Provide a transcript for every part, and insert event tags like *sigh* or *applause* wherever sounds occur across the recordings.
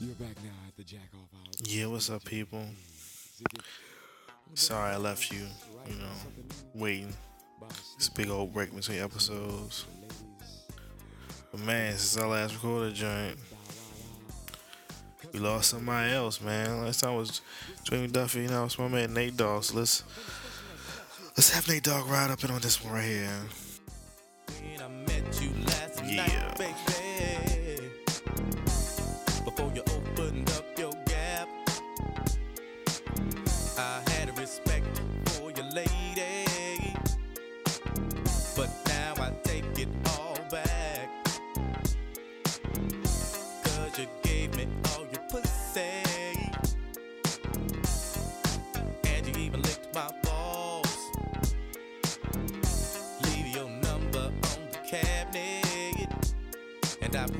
You're back now at the jack off house. Yeah, what's up, people? Sorry I left you, you know, waiting. It's a big old break between episodes. But man, since I last recorded joint, we lost somebody else, man. Last time was Jamie Duffy, you know, it's my man Nate Dogg. So let's let's have Nate Dogg ride up in on this one right here. Yeah.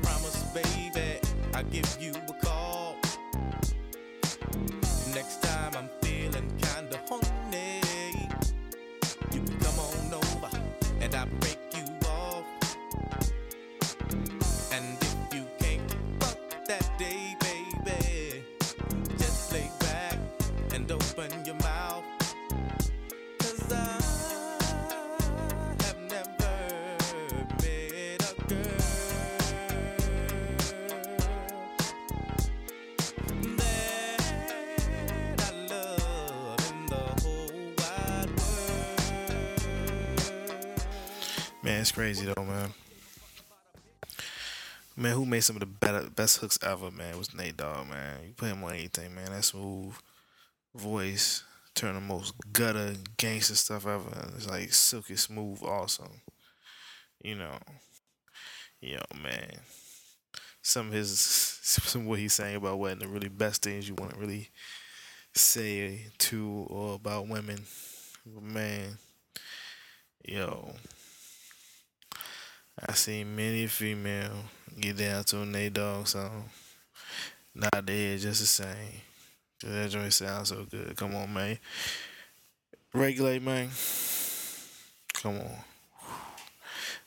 Promise, baby, I'll give you a call. Next time I'm feeling kinda horny, you can come on over and I break you off. And if you can't fuck that day, baby, just lay back and open your crazy though, man. Man, who made some of the better, best hooks ever, man, was Nate Dogg, man. You put him on anything, man. That smooth voice, turn the most gutter gangster stuff ever. It's like silky smooth, awesome. You know, yo, man. Some of his, *laughs* some of what he's saying about what the really best things you want to really say to or about women, man. Yo, I seen many female get down to a Nate Dogg song. Not dead, just the same. Cause That joint sounds so good. Come on, man. Regulate, man. Come on.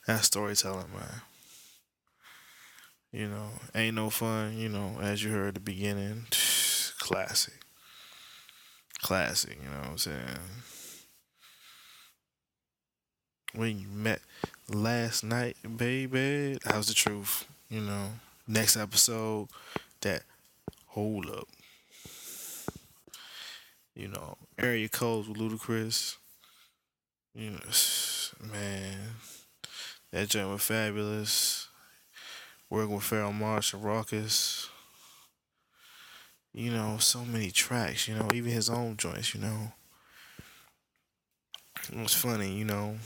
That's storytelling, man. You know, ain't no fun, you know, as you heard at the beginning. *sniffs* Classic. Classic, you know what I'm saying? When you met last night, baby, that was the truth, you know. Next episode, that hold up. You know, area codes with Ludacris. You know, man, that joint was fabulous. Working with Pharoahe Monch and Rawkus. You know, so many tracks, you know, even his own joints, you know. It was funny, you know.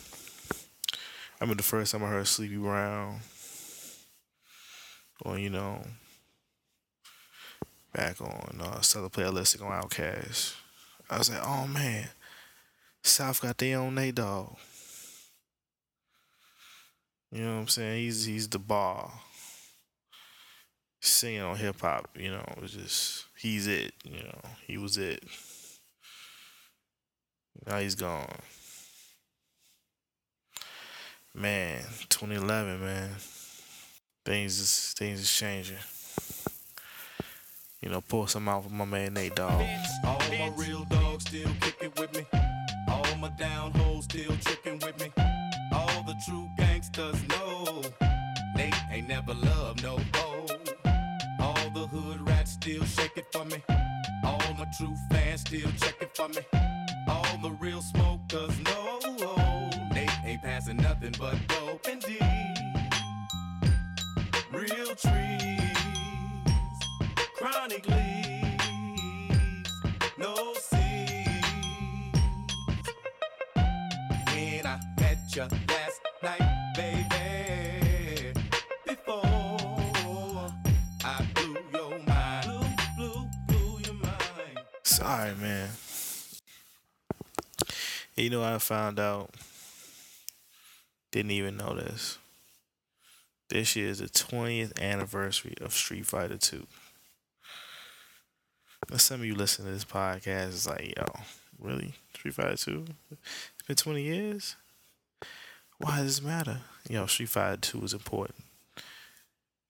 I remember the first time I heard Sleepy Brown. Or, you know, back on uh, Southern Playalistic on Outkast. I was like, oh man, South got their own Nate Dogg. You know what I'm saying? He's he's the bar. Singing on hip hop, you know, it was just he's it, you know. He was it. Now he's gone. Man, 2011, man. Things is things is changing. You know, pour some out for my man Nate Dogg. All my real dogs still kicking with me. All my down still tricking with me. All the true gangsters know Nate ain't never loved no foe. All the hood rats still shake it for me. All my true fans still checking for me. All the real smokers know ain't passing nothing but dope and D. Real trees, chronic leaves, no seeds. When I met you last night, baby, before I blew your mind, blew, blew, blew your mind. Sorry, man. You know, I found out. Didn't even know this. This year is the 20th anniversary of Street Fighter 2. Some of you listen to this podcast is like, yo, really? Street Fighter 2? It's been 20 years? Why does this matter? Yo, Street Fighter 2 is important.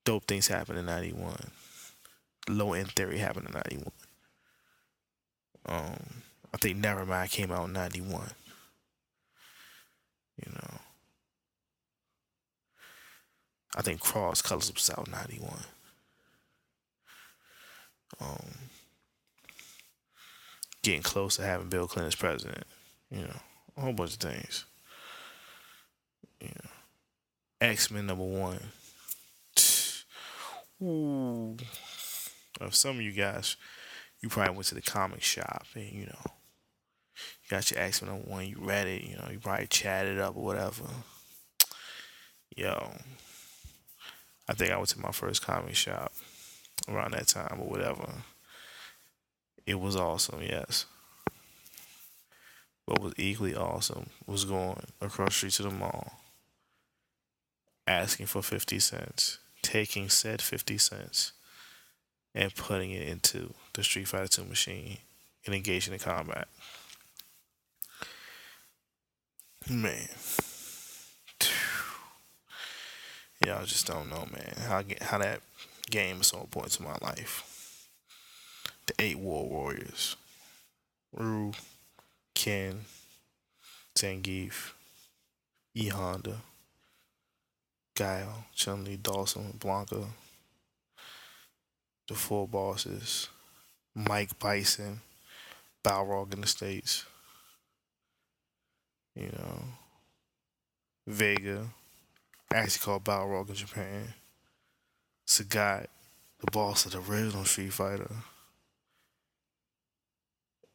Dope things happened in 91. low end theory happened in ninety one. Um, I think Nevermind came out in ninety one. You know, I think Cross Colours was out ninety one. Um, getting close to having Bill Clinton as president. You know, a whole bunch of things. You know, X Men number one. *sighs* Ooh. Of some of you guys, you probably went to the comic shop and you know, you got your X Men number one. You read it. You know, you probably chatted up or whatever. Yo, I think I went to my first comic shop around that time or whatever. It was awesome, yes. What was equally awesome was going across the street to the mall, asking for 50 cents, taking said 50 cents, and putting it into the Street Fighter 2 machine and engaging in combat. Man. Y'all just don't know, man, how, how that game is so important to my life. The Eight War Warriors. Ryu, Ken, Zangief, E Honda, Guile, Chun Li, Dhalsim, Blanka, the four bosses, Mike Bison, Balrog in the States, you know, Vega, actually called Balrog in Japan, Sagat, the boss of the original Street Fighter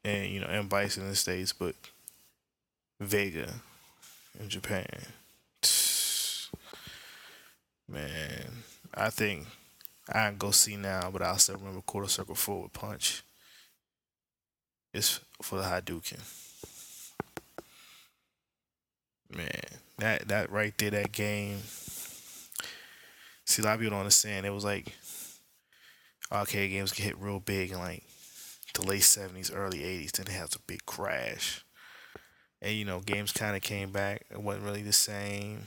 and you know, and Bison in the States, but Vega in Japan. *sighs* Man, I think I can go see now, but I still remember quarter circle forward punch. It's for the Hadouken. Man, that that right there, that game. See, a lot of people don't understand. It was like arcade games get hit real big and like the late seventies, early eighties. Then it has a big crash, and you know games kind of came back. It wasn't really the same.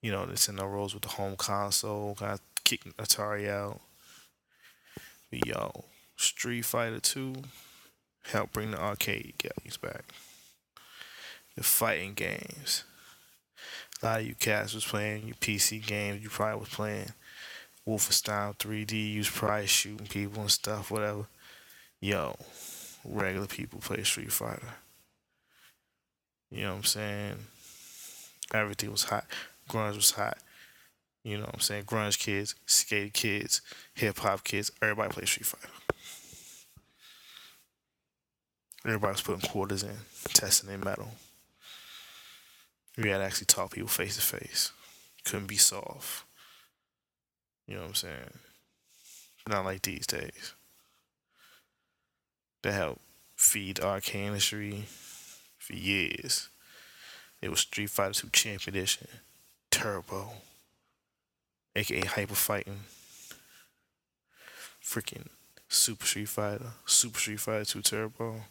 You know, Nintendo rose with the home console, kind of kicking Atari out. But yo, Street Fighter Two helped bring the arcade games back. The fighting games. A lot of you cats was playing your PC games. You probably was playing Wolfenstein 3D. You was probably shooting people and stuff, whatever yo, regular people play Street Fighter. You know what I'm saying? Everything was hot. Grunge was hot. You know what I'm saying? Grunge kids, skate kids, hip hop kids, everybody play Street Fighter. Everybody was putting quarters in, testing their mettle. We had to actually talk people face to face. Couldn't be soft. You know what I'm saying? Not like these days to help feed arcade industry for years. It was Street Fighter 2 Champion Edition, Turbo, aka Hyper Fighting, freaking Super Street Fighter, Super Street Fighter 2 Turbo.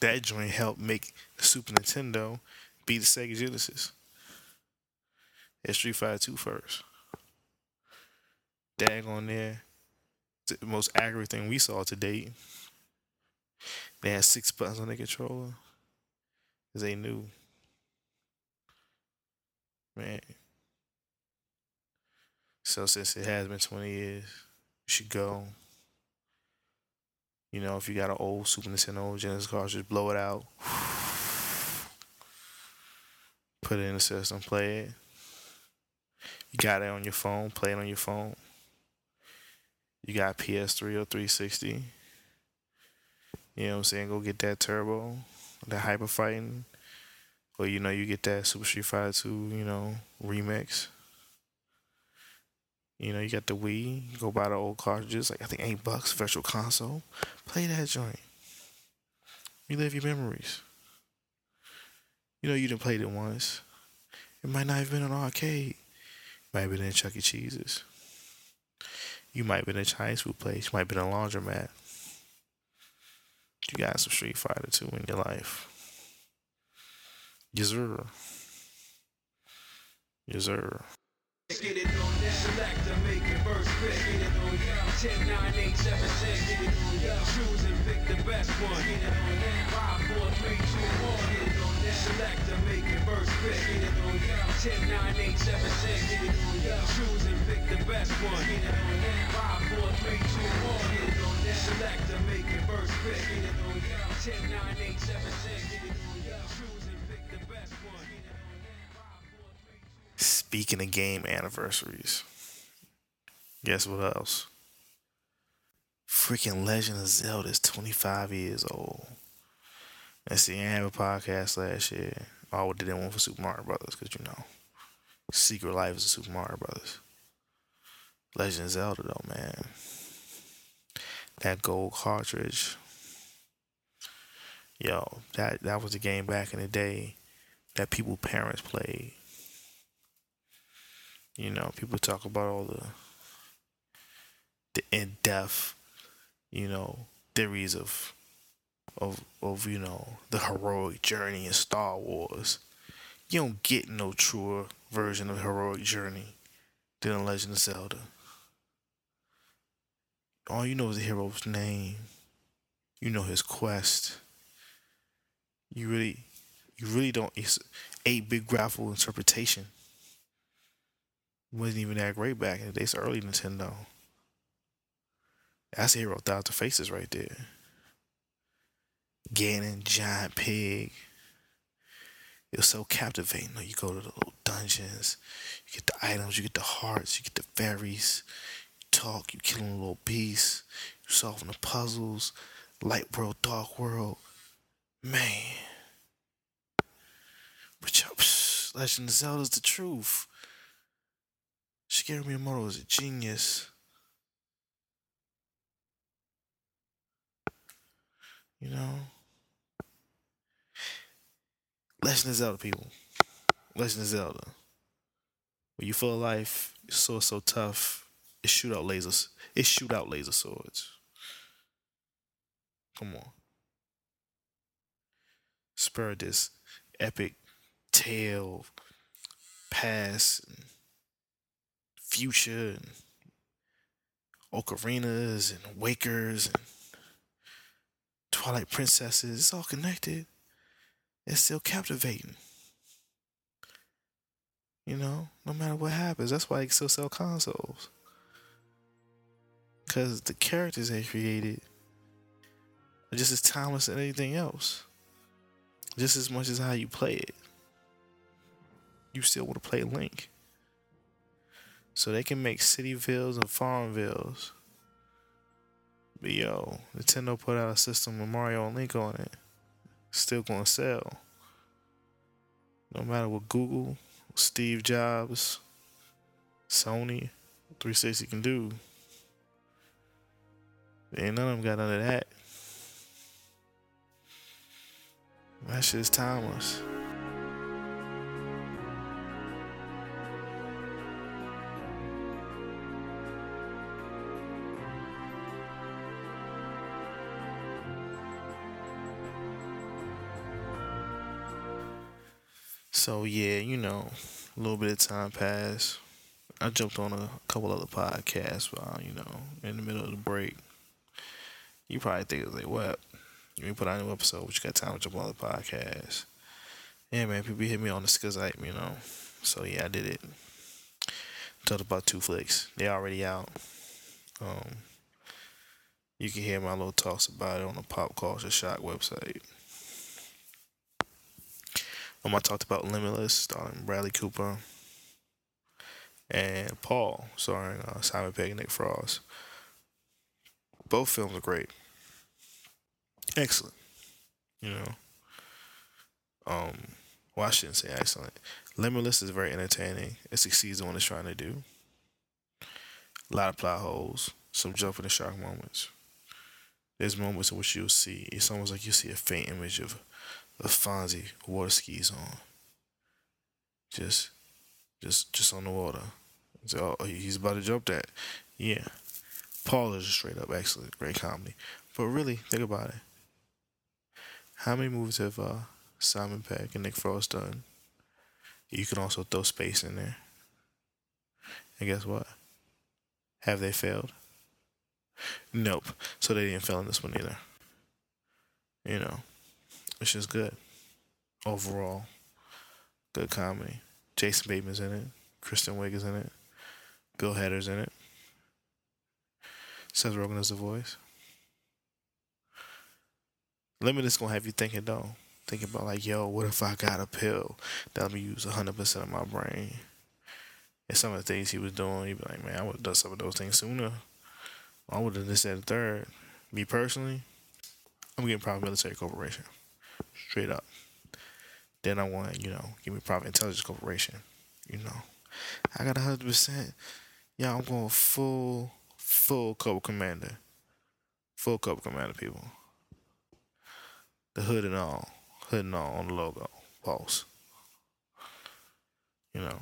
That joint helped make the Super Nintendo beat the Sega Genesis. It's Street Fighter 2 first. Dag on there the most accurate thing we saw to date. They had six buttons on the controller. Cause they knew. Man. So since it has been 20 years, you should go. You know, if you got an old Super Nintendo Genesis just blow it out. Put it in the system, play it. You got it on your phone, play it on your phone. You got PS3 or 360. You know what I'm saying? Go get that turbo, that hyper fighting. Or you know, you get that Super Street Fighter 2, you know, remix. You know, you got the Wii, you go buy the old cartridges, like I think eight bucks, virtual console. Play that joint. Relive your memories. You know you didn't play it once. It might not have been an arcade. It might have been in Chuck E. Cheese's. You might have been in a Chinese food place. You might have been in a laundromat. You got some Street Fighter 2 in your life. Yes, sir. Yes, sir. Get it on that selector. first pick. 10, 9, 8, 7, 6. Choose and pick the best one. 5, 4, 3, 2, 1. Select and make your first pick. 10, 9, 8, 7, 6. Choose and pick the best one. 5, 4, 3, 2, 1. Select and make your first pick. 10, 9, 8, 7, 6. Choose Speaking of game anniversaries, guess what else? Freaking Legend of Zelda is 25 years old. Let's see, I didn't have a podcast last year. Oh, I did that one for Super Mario Brothers because you know, Secret Life is a Super Mario Brothers. Legend of Zelda though, man. That gold cartridge. Yo, that that was a game back in the day that people parents played. You know, people talk about all the the in depth, you know, theories of of of you know the heroic journey in Star Wars. You don't get no truer version of heroic journey than in Legend of Zelda. All you know is the hero's name. You know his quest. You really, you really don't. It's eight big graphical interpretation. Wasn't even that great back in the days. Early Nintendo. That's a hero thousand faces right there. Ganon, giant pig. It was so captivating. You go to the little dungeons, you get the items, you get the hearts, you get the fairies, you talk, you killing little beasts, you solving the puzzles, light world, dark world. Man. But yo, Legend of Zelda's the truth. Shigeru Miyamoto is a genius. You know? Legend of Zelda, people. Legend of Zelda. When you feel life, your sword so tough, it shoot out lasers. It shoot out laser swords. Come on. Spur this epic tale, past, and future, and ocarinas, and wakers, and Twilight princesses. It's all connected. It's still captivating. You know, no matter what happens, that's why they still sell consoles. Because the characters they created are just as timeless as anything else. Just as much as how you play it. You still want to play Link. So they can make Cityvilles and Farmvilles. But yo, Nintendo put out a system with Mario and Link on it. Still gonna sell. No matter what Google, Steve Jobs, Sony, 360 can do. Ain't none of them got none of that. That shit's timeless. So yeah, you know, a little bit of time passed. I jumped on a couple other podcasts while, you know, in the middle of the break. You probably think it's like, what? You put out a new episode, but you got time to jump on other podcasts. Yeah, man, people hit me on the Skazite, you know. So yeah, I did it. Talked about two flicks. They already out. Um, you can hear my little talks about it on the Pop Culture Shock website. Um, I talked about Limitless, starring Bradley Cooper and Paul, starring uh, Simon Pegg and Nick Frost. Both films are great, excellent. You know, um, well, I shouldn't say excellent. Limitless is very entertaining. It succeeds in what it's trying to do. A lot of plot holes, some jumping the shark moments. There's moments in which you'll see. It's almost like you see a faint image of of Fonzie water skis on. Just, just, just on the water. So oh, he's about to jump that. Yeah. Paul is just straight up excellent, great comedy. But really, think about it. How many movies have uh, Simon Pegg and Nick Frost done? You can also throw space in there. And guess what? Have they failed? Nope. So they didn't fail in this one either. You know, it's just good. Overall, good comedy. Jason Bateman's in it. Kristen Wiig is in it. Bill Hader's in it. Seth Rogen is the voice. Limited is gonna have you thinking though. Thinking about like, yo, what if I got a pill that'll me use hundred percent of my brain? And some of the things he was doing, he'd be like, man, I would have done some of those things sooner. I would have just said third. Me personally, I'm getting private military corporation. Straight up. Then I want, you know, give me private intelligence corporation. You know. I got a hundred percent. Yeah, I'm going full full Cobra Commander. Full Cobra Commander people. The hood and all. Hood and all on the logo. Pulse. You know.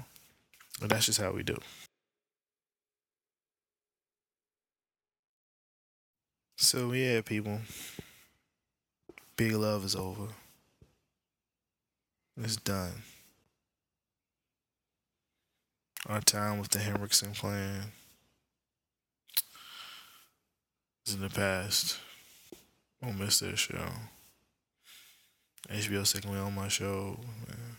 And that's just how we do. So yeah, people. Big love is over. It's done. Our time with the Henrickson clan is in the past. Won't miss this show. HBO second on my show. Man.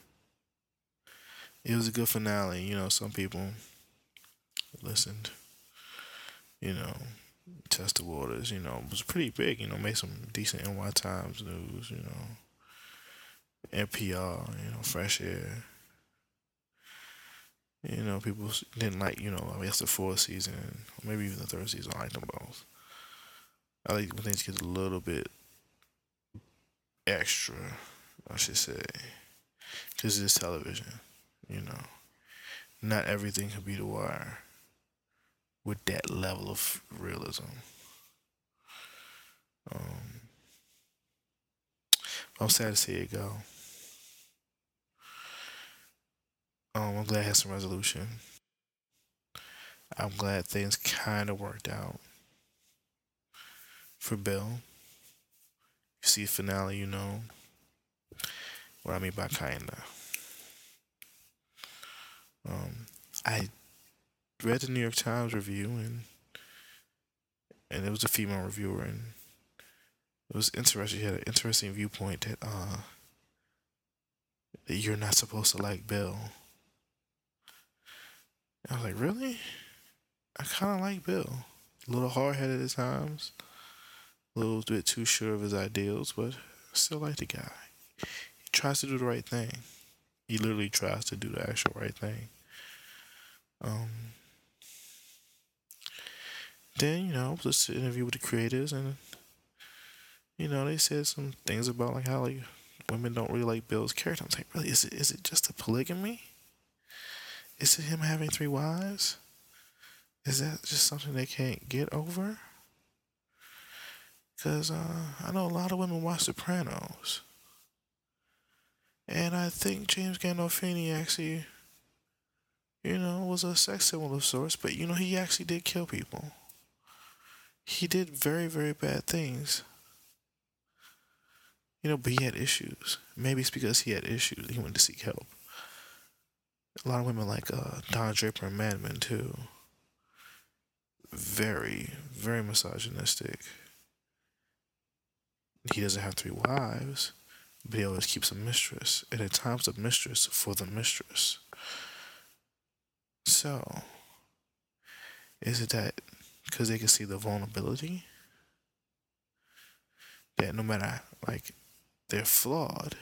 It was a good finale. You know, some people listened. You know, test the waters. You know, it was pretty big. You know, made some decent NY Times news. You know, NPR. You know, Fresh Air. You know, people didn't like. You know, I guess the fourth season, or maybe even the third season. I like them both. I like when things get a little bit extra, I should say, because it's television. You know, not everything can be The Wire with that level of realism. Um, I'm sad to see it go. Um, I'm glad it has some resolution. I'm glad things kind of worked out for Bill. You see finale, you know what I mean by kinda. Um, I read the New York Times review and and it was a female reviewer and it was interesting. She had an interesting viewpoint that uh that you're not supposed to like Bill. I was like, really? I kind of like Bill. A little hard headed at times, a little bit too sure of his ideals, but I still like the guy. He tries to do the right thing. He literally tries to do the actual right thing. Um, then you know, just interview with the creators, and you know, they said some things about like how like women don't really like Bill's character. I'm like, really, is it is it just a polygamy? Is it him having three wives? Is that just something they can't get over? Cause uh, I know a lot of women watch Sopranos, and I think James Gandolfini actually you know, was a sex symbol of sorts, but you know, he actually did kill people. He did very, very bad things. You know, but he had issues. Maybe it's because he had issues. He went to seek help. A lot of women like uh, Don Draper and Mad Men too. Very, very misogynistic. He doesn't have three wives, but he always keeps a mistress, and at times a mistress for the mistress. So, is it that because they can see the vulnerability that no matter like they're flawed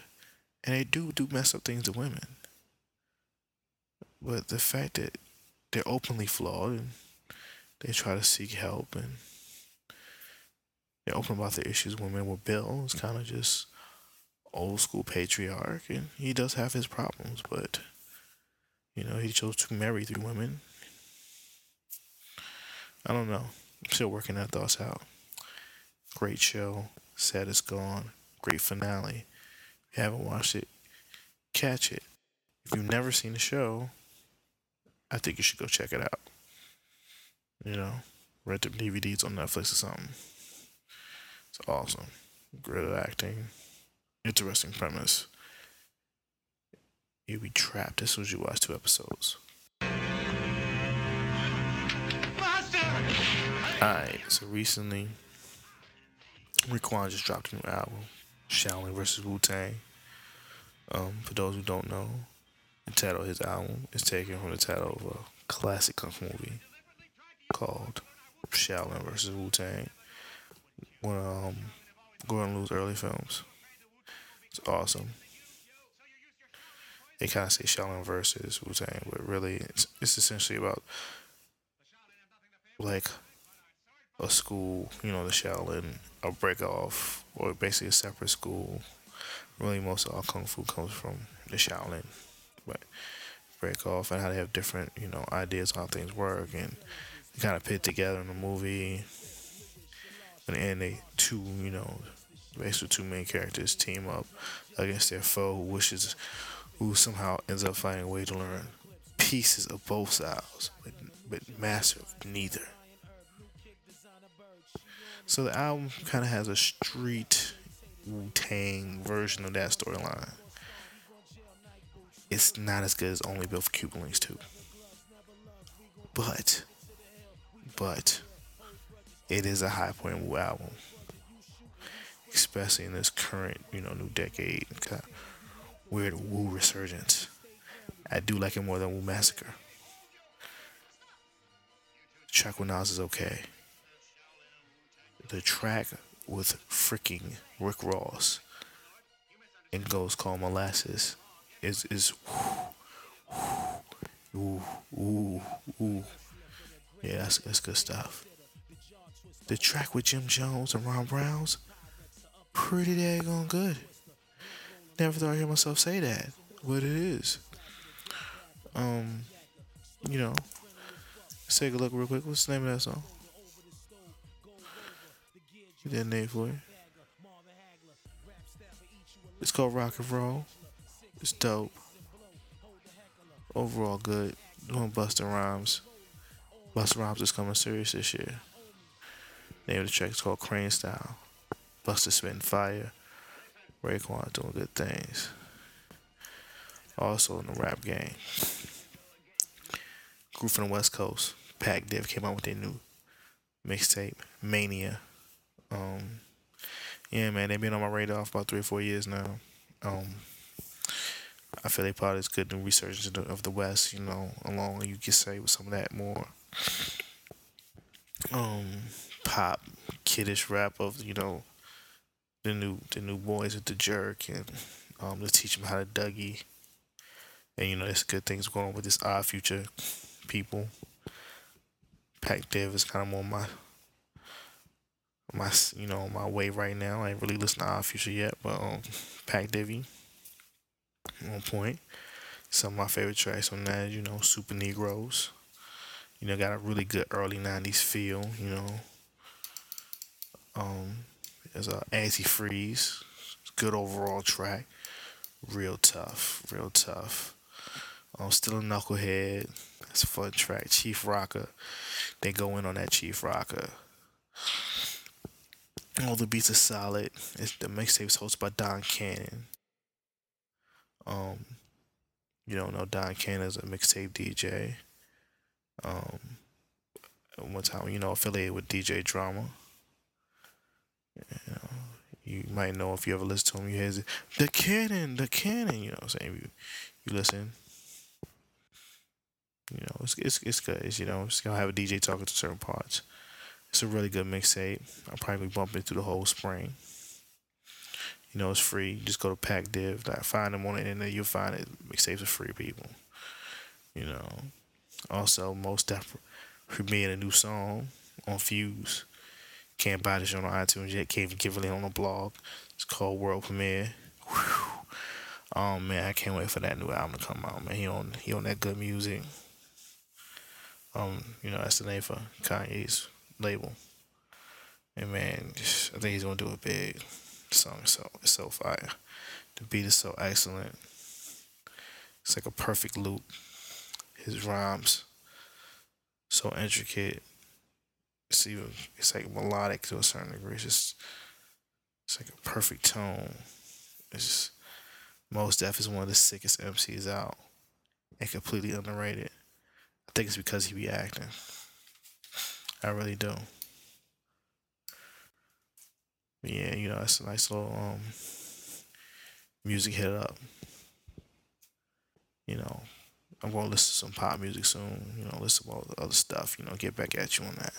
and they do do mess up things to women, but the fact that they're openly flawed and they try to seek help and they're open about their issues. Women with Bill is kind of just old school patriarch, and he does have his problems, but you know, he chose to marry three women. I don't know. I'm still working that thoughts out. Great show. Sad it's gone. Great finale. If you haven't watched it, catch it. If you've never seen the show, I think you should go check it out. You know, rent the DVDs on Netflix or something. It's awesome. Great acting. Interesting premise. You'll be trapped as soon as you watch two episodes. Alright, so recently, Raekwon just dropped a new album, Shaolin versus Wu Tang. Um, for those who don't know, the title of his album is taken from the title of a classic kung fu movie called Shaolin versus Wu Tang. One of um, Gordon Liu's early films. It's awesome. They kind of say Shaolin versus Wu Tang, but really, it's, it's essentially about like a school, you know, the Shaolin, a break off, or basically a separate school. Really, most of all kung fu comes from the Shaolin, but break off and how they have different, you know, ideas how things work and kind of pit together in the movie. And then they two, you know, basically two main characters team up against their foe who wishes, who somehow ends up finding a way to learn pieces of both sides but, but master neither. So the album kind of has a street Wu Tang version of that storyline. It's not as good as Only Built for Cuban Links 2. But, but, it is a high point Wu album. Especially in this current, you know, new decade. Kind of weird Wu resurgence. I do like it more than Wu Massacre. Track with Nas is okay. The track with freaking Rick Ross and Ghost Called Molasses is is ooh ooh ooh yeah that's that's good stuff. The track with Jim Jones and Ron Browns pretty daggone good. Never thought I'd hear myself say that, but it is. Um, you know, let's take a look real quick. What's the name of that song? Get that name for you. It's called Rock and Roll. It's dope. Overall good. Doing Busta Rhymes. Busta Rhymes is coming serious this year. Name of the track is called Crane Style. Busta spitting fire. Raekwon doing good things. Also in the rap game. Group from the West Coast. Pac Div came out with their new mixtape, Mania. Um, yeah, man, they've been on my radar for about three or four years now. Um, I feel they part is good new research of the, West, you know, along you could say with some of that more um pop kiddish rap of you know the new the new boys with the jerk and um to teach them how to Dougie. And you know, there's good things going on with this odd future people. Pac Div is kind of more my my you know my way right now. I ain't really listen to Odd Future yet, but um, Pac Divi on point. Some of my favorite tracks on that, you know, Super Negroes. You know, got a really good early '90s feel. You know, um, there's a Anti-Freeze, good overall track. Real tough, real tough. Um, still a knucklehead. It's a fun track. Chief Rocker. They go in on that Chief Rocker. All the beats are solid. It's, the mixtape is hosted by Don Cannon. Um, you don't know Don Cannon is a mixtape DJ. Um, one time, you know, affiliated with DJ Drama. You know, you might know if you ever listen to him. You hear the Cannon, the Cannon. You know what I'm saying? You, you listen. You know, it's it's it's good. It's, you know, it's gonna have a DJ talking to certain parts. It's a really good mixtape. I'll probably bump it through the whole spring. You know, it's free. Just go to Pac Div. Like, find them on the internet. You'll find it. Mixtapes are free, people. You know. Also, most definitely premiered a new song on Fuse. Can't buy this on iTunes yet. Can't even give it on the blog. It's called World Premiere. Whew. Oh man, I can't wait for that new album to come out, man. He on he on that good music. Um, you know, that's the name for Kanye's label. And man, I think he's gonna do it big. Song is so it's so fire. The beat is so excellent. It's like a perfect loop. His rhymes so intricate. It's even it's like melodic to a certain degree. It's just it's like a perfect tone. It's just Mos Def is one of the sickest MCs out and completely underrated. I think it's because he be acting. I really do. Yeah, you know, it's a nice little um music hit up. You know, I'm gonna listen to some pop music soon. You know, listen to all the other stuff. You know, get back at you on that.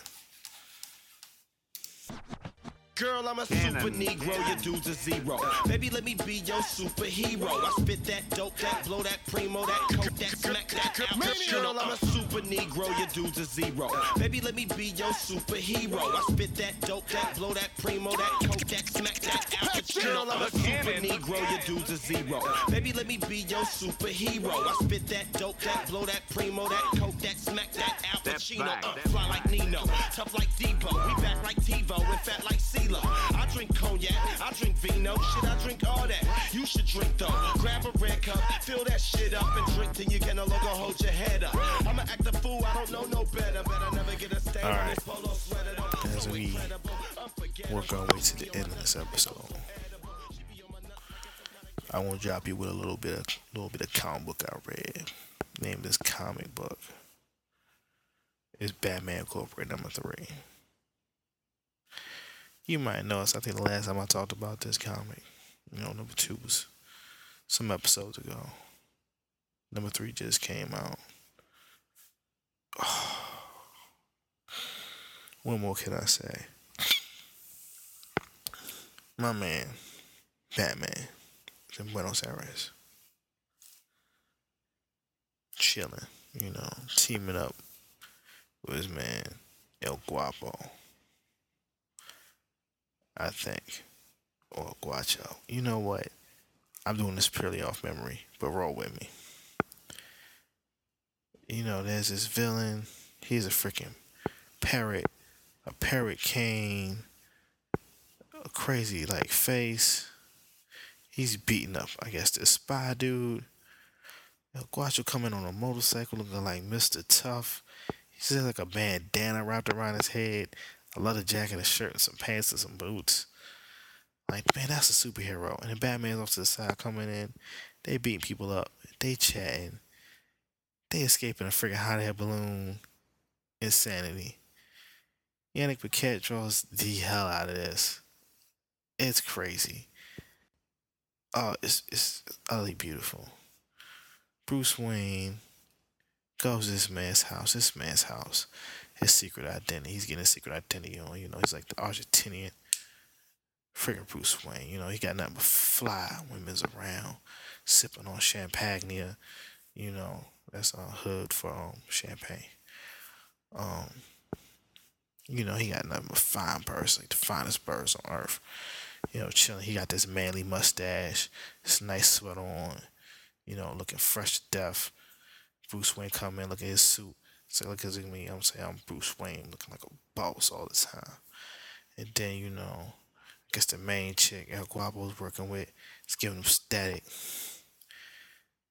Girl, I'm a super negro, your dude's a zero. Baby, let me be your superhero. I spit that dope, that blow, that primo, that coke, that smack, that out. Girl, I'm a super negro, your dude's a zero. Baby, let me be your superhero. I spit that dope, that blow, that primo, that coke, that smack, that out. Girl, I'm a super negro, your dude's a zero. Baby, let me be your superhero. I spit that dope, that blow, that primo, that coke, that smack, that Al Pacino. Uh, fly like Nino, tough like Debo. We back like TiVo and fat like CeeLo. I drink cognac, I drink vino, shit, I drink all that. You should drink though. Grab a red cup, fill that shit up, and drink till you can no longer hold your head up. I'ma act a fool, I don't know no better. Better never get a stain All on this polo sweater. As we. Work our way to the end of this episode. I want to drop you with a little bit of little bit of comic book I read. Name this comic book It's Batman Corporate number three. You might notice. I think the last time I talked about this comic, you know, number two was some episodes ago. Number three just came out. *sighs* What more can I say? My man, Batman, is in Buenos Aires. Chilling, you know, teaming up with his man, El Guapo. I think. Or Guacho. You know what? I'm doing this purely off memory, but roll with me. You know, there's this villain. He's a freaking parrot, a parrot cane, a crazy like face. He's beating up, I guess, this spy dude. Guacho coming on a motorcycle looking like Mr. Tough. He's just like a bandana wrapped around his head, a leather jacket, a shirt, and some pants and some boots. Like, man, that's a superhero. And then Batman's off to the side coming in. They beating people up. They chatting. They escaping a freaking hot air balloon. Insanity. Yanick Paquette draws the hell out of this. It's crazy. Oh, it's it's utterly beautiful. Bruce Wayne goes to this man's house. This man's house. His secret identity. He's getting a secret identity on. You know, he's like the Argentinian freaking Bruce Wayne. You know, he got nothing but fly women's around, sipping on champagne. You know, that's a hood for um, champagne. Um, you know, he got nothing but fine birds, like the finest birds on earth. You know, chilling. He got this manly mustache, this nice sweater on. You know, looking fresh to death. Bruce Wayne come in, look at his suit. Say, look at me. I'm saying I'm Bruce Wayne, looking like a boss all the time. And then you know, I guess the main chick El Guapo's working with is giving him static.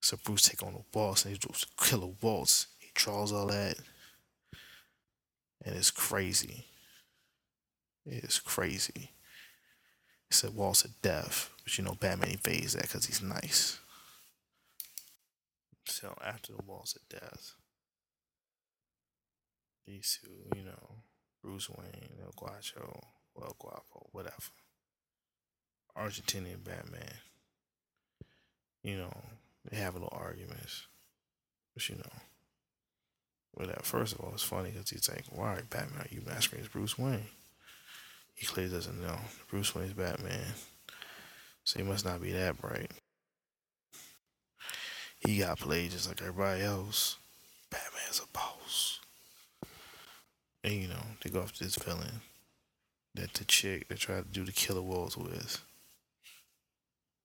So Bruce take on the boss and he draws killer waltz. He draws all that. And it's crazy. It is crazy. It's a waltz of death. But you know, Batman evades that because he's nice. So after the waltz of death, these two, you know, Bruce Wayne, El Guacho, El Guapo, whatever. Argentinian Batman. You know, they have little arguments. But you know, whatever. First of all, it's funny because he's like, why, Batman, are you masquerading as Bruce Wayne? He clearly doesn't know. Bruce Wayne's Batman. So he must not be that bright. He got played just like everybody else. Batman's a boss. And you know, they go after this villain that the chick that tried to do the killer walls with.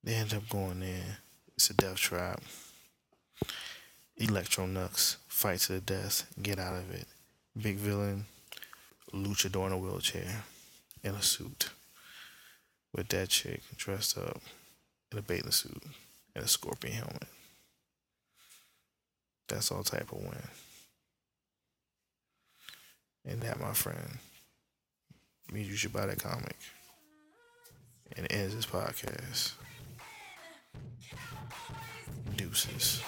They end up going there. It's a death trap. Electro Nux fight to the death, get out of it. Big villain, luchador in a wheelchair, in a suit. With that chick dressed up in a bathing suit and a scorpion helmet. That's all type of win. And that, my friend, means you should buy that comic. And ends this podcast. Deuces.